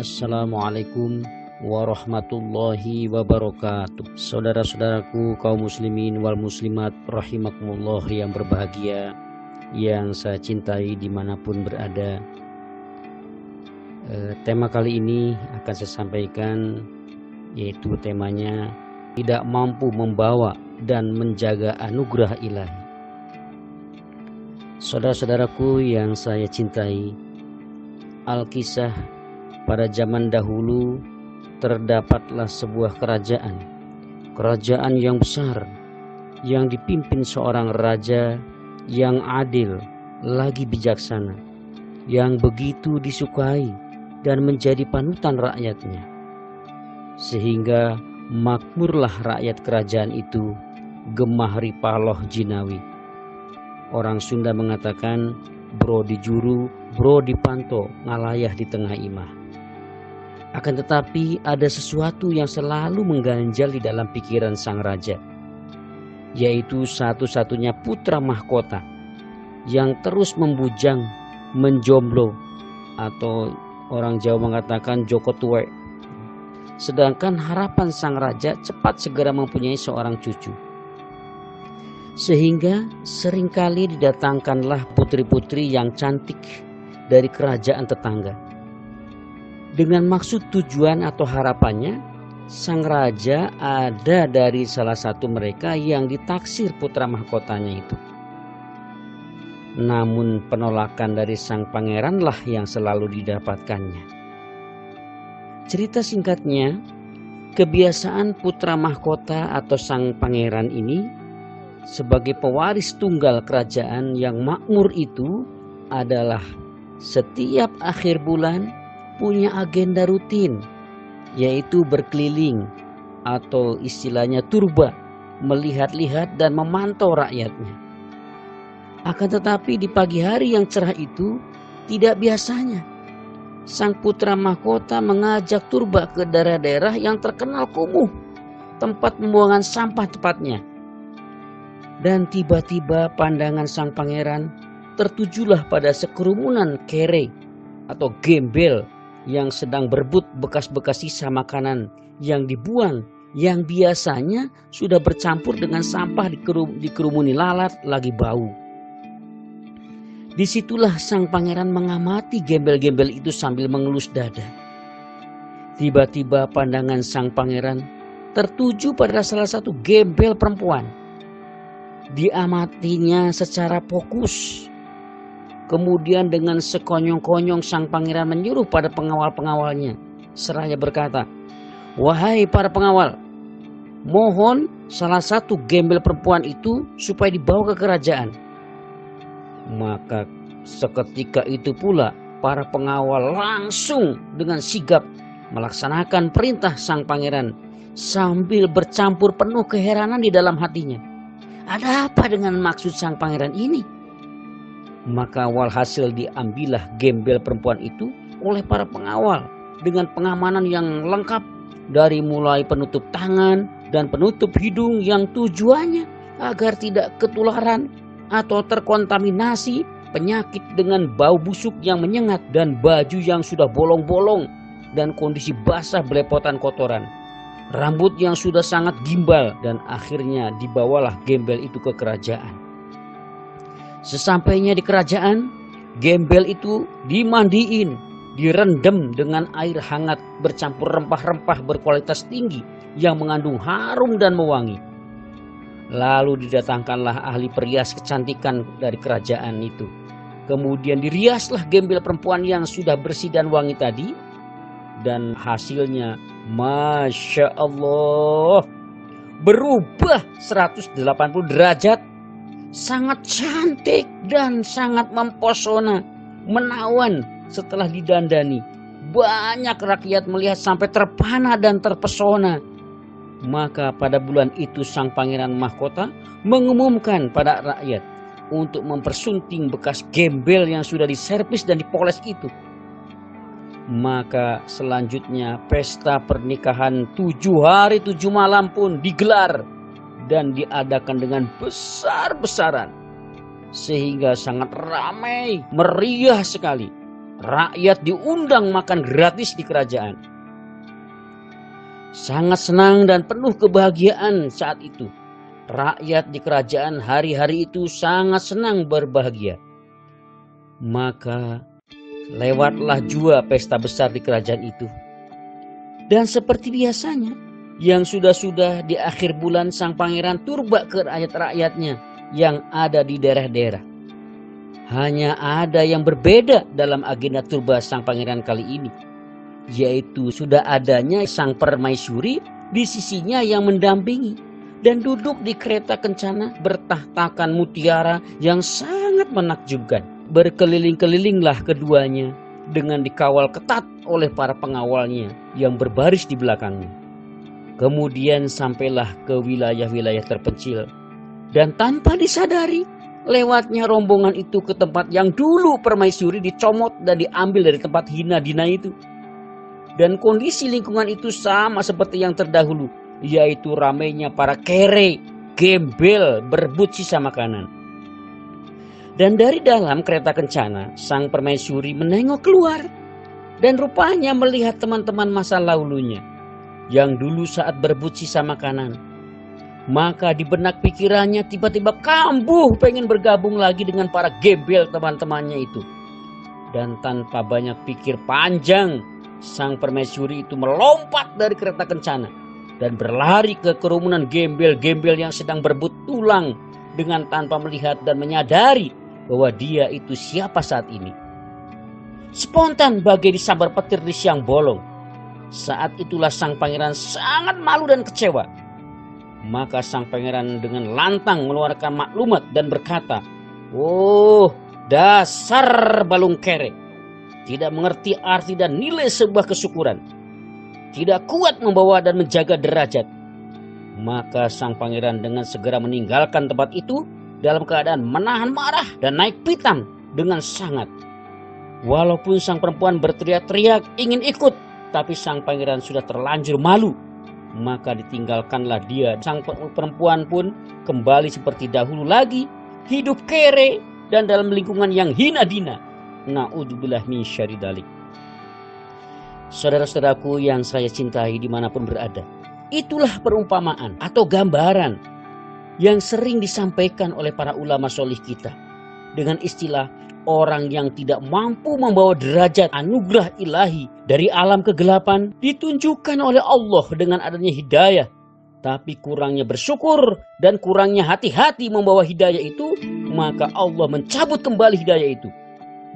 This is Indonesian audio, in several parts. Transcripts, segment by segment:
Assalamualaikum warahmatullahi wabarakatuh. Saudara-saudaraku kaum muslimin wal muslimat rahimakumullah yang berbahagia Yang saya cintai di mana pun berada. E, Tema kali ini akan saya sampaikan Yaitu temanya Tidak mampu membawa dan menjaga anugerah ilahi. Saudara-saudaraku yang saya cintai Alkisah pada zaman dahulu terdapatlah sebuah kerajaan, kerajaan yang besar yang dipimpin seorang raja yang adil, lagi bijaksana, yang begitu disukai dan menjadi panutan rakyatnya. Sehingga makmurlah rakyat kerajaan itu gemah ripaloh jinawi. Orang Sunda mengatakan bro dijuru, bro dipanto, ngalayah di tengah imah. Akan tetapi ada sesuatu yang selalu mengganjal di dalam pikiran sang raja, yaitu satu-satunya putra mahkota yang terus membujang, menjomblo, atau orang Jawa mengatakan Joko Tuwe. Sedangkan harapan sang raja cepat segera mempunyai seorang cucu. Sehingga sering kali didatangkanlah putri-putri yang cantik dari kerajaan tetangga dengan maksud tujuan atau harapannya, sang raja ada dari salah satu mereka yang ditaksir putra mahkotanya itu. Namun penolakan dari sang pangeranlah yang selalu didapatkannya. Cerita singkatnya, kebiasaan putra mahkota atau sang pangeran ini sebagai pewaris tunggal kerajaan yang makmur itu adalah setiap akhir bulan punya agenda rutin, yaitu berkeliling atau istilahnya turba, melihat-lihat dan memantau rakyatnya. Akan tetapi di pagi hari yang cerah itu tidak biasanya. Sang putra mahkota mengajak turba ke daerah-daerah yang terkenal kumuh, tempat pembuangan sampah tepatnya. Dan tiba-tiba pandangan sang pangeran tertujulah pada sekerumunan kere atau gembel yang sedang berebut bekas-bekas sisa makanan yang dibuang yang biasanya sudah bercampur dengan sampah dikerumuni lalat lagi bau. Di situlah sang pangeran mengamati gembel-gembel itu sambil mengelus dada. Tiba-tiba pandangan sang pangeran tertuju pada salah satu gembel perempuan. Diamatinya secara fokus Kemudian dengan sekonyong-konyong sang pangeran menyuruh pada pengawal-pengawalnya. Seraya berkata, Wahai para pengawal, mohon salah satu gembel perempuan itu supaya dibawa ke kerajaan. Maka seketika itu pula para pengawal langsung dengan sigap melaksanakan perintah sang pangeran sambil bercampur penuh keheranan di dalam hatinya. Ada apa dengan maksud sang pangeran ini? Maka walhasil diambillah gembel perempuan itu oleh para pengawal dengan pengamanan yang lengkap dari mulai penutup tangan dan penutup hidung yang tujuannya agar tidak ketularan atau terkontaminasi penyakit dengan bau busuk yang menyengat dan baju yang sudah bolong-bolong dan kondisi basah belepotan kotoran. Rambut yang sudah sangat gimbal dan akhirnya dibawalah gembel itu ke kerajaan. Sesampainya di kerajaan, gembel itu dimandiin, direndam dengan air hangat bercampur rempah-rempah berkualitas tinggi yang mengandung harum dan mewangi. Lalu didatangkanlah ahli perias kecantikan dari kerajaan itu. Kemudian diriaslah gembel perempuan yang sudah bersih dan wangi tadi. Dan hasilnya Masya Allah berubah 180 derajat sangat cantik dan sangat mempesona, menawan setelah didandani. Banyak rakyat melihat sampai terpana dan terpesona. Maka pada bulan itu sang pangeran mahkota mengumumkan pada rakyat untuk mempersunting bekas gembel yang sudah diservis dan dipoles itu. Maka selanjutnya pesta pernikahan tujuh hari tujuh malam pun digelar dan diadakan dengan besar-besaran sehingga sangat ramai, meriah sekali. Rakyat diundang makan gratis di kerajaan. Sangat senang dan penuh kebahagiaan saat itu. Rakyat di kerajaan hari-hari itu sangat senang berbahagia. Maka lewatlah jua pesta besar di kerajaan itu. Dan seperti biasanya, yang sudah-sudah di akhir bulan sang pangeran turba ke rakyat-rakyatnya yang ada di daerah-daerah. Hanya ada yang berbeda dalam agenda turba sang pangeran kali ini yaitu sudah adanya sang permaisuri di sisinya yang mendampingi dan duduk di kereta kencana bertahtakan mutiara yang sangat menakjubkan. Berkeliling-kelilinglah keduanya dengan dikawal ketat oleh para pengawalnya yang berbaris di belakangnya. Kemudian sampailah ke wilayah-wilayah terpencil dan tanpa disadari lewatnya rombongan itu ke tempat yang dulu permaisuri dicomot dan diambil dari tempat hina dina itu. Dan kondisi lingkungan itu sama seperti yang terdahulu, yaitu ramainya para kere, gembel, berebut sisa makanan. Dan dari dalam kereta kencana, sang permaisuri menengok keluar dan rupanya melihat teman-teman masa lalunya yang dulu saat berebut sisa makanan. Maka di benak pikirannya tiba-tiba kambuh pengen bergabung lagi dengan para gembel teman-temannya itu. Dan tanpa banyak pikir panjang, sang permaisuri itu melompat dari kereta kencana dan berlari ke kerumunan gembel-gembel yang sedang berebut tulang dengan tanpa melihat dan menyadari bahwa dia itu siapa saat ini. Spontan bagai disambar petir di siang bolong. Saat itulah sang pangeran sangat malu dan kecewa. Maka sang pangeran dengan lantang mengeluarkan maklumat dan berkata, Oh, dasar balung kerek tidak mengerti arti dan nilai sebuah kesyukuran, tidak kuat membawa dan menjaga derajat, maka sang pangeran dengan segera meninggalkan tempat itu dalam keadaan menahan marah dan naik pitam dengan sangat. Walaupun sang perempuan berteriak-teriak ingin ikut, tapi sang pangeran sudah terlanjur malu. Maka ditinggalkanlah dia. Sang perempuan pun kembali seperti dahulu lagi, hidup kere dan dalam lingkungan yang hina dina. Na'udzubillah min syari dalik. Saudara-saudaraku yang saya cintai di mana pun berada. Itulah perumpamaan atau gambaran yang sering disampaikan oleh para ulama solih kita. Dengan istilah orang yang tidak mampu membawa derajat anugerah ilahi dari alam kegelapan ditunjukkan oleh Allah dengan adanya hidayah. Tapi kurangnya bersyukur dan kurangnya hati-hati membawa hidayah itu, maka Allah mencabut kembali hidayah itu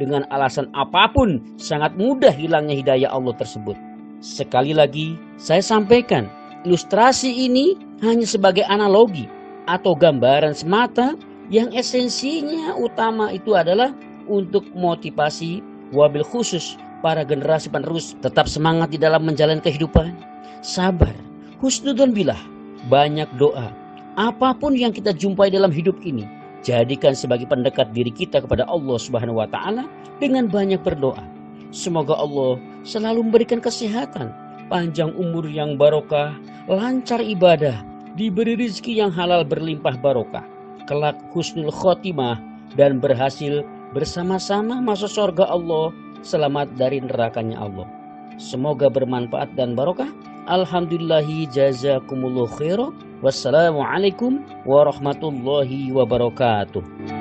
dengan alasan apa pun sangat mudah hilangnya hidayah Allah tersebut. Sekali lagi, saya sampaikan, ilustrasi ini hanya sebagai analogi atau gambaran semata yang esensinya utama itu adalah untuk motivasi wabil khusus para generasi penerus tetap semangat di dalam menjalani kehidupan, sabar, husnudon bilah, banyak doa. Apa pun yang kita jumpai dalam hidup ini, Jadikan sebagai pendekat diri kita kepada Allah Subhanahu wa taala dengan banyak berdoa. Semoga Allah selalu memberikan kesehatan, panjang umur yang barokah, lancar ibadah, diberi rezeki yang halal berlimpah barokah, kelak husnul khotimah dan berhasil bersama-sama masuk surga Allah selamat dari nerakanya Allah. Semoga bermanfaat dan barokah. Alhamdulillahi jazakumullah khairan. Wassalamualaikum warahmatullahi wabarakatuh.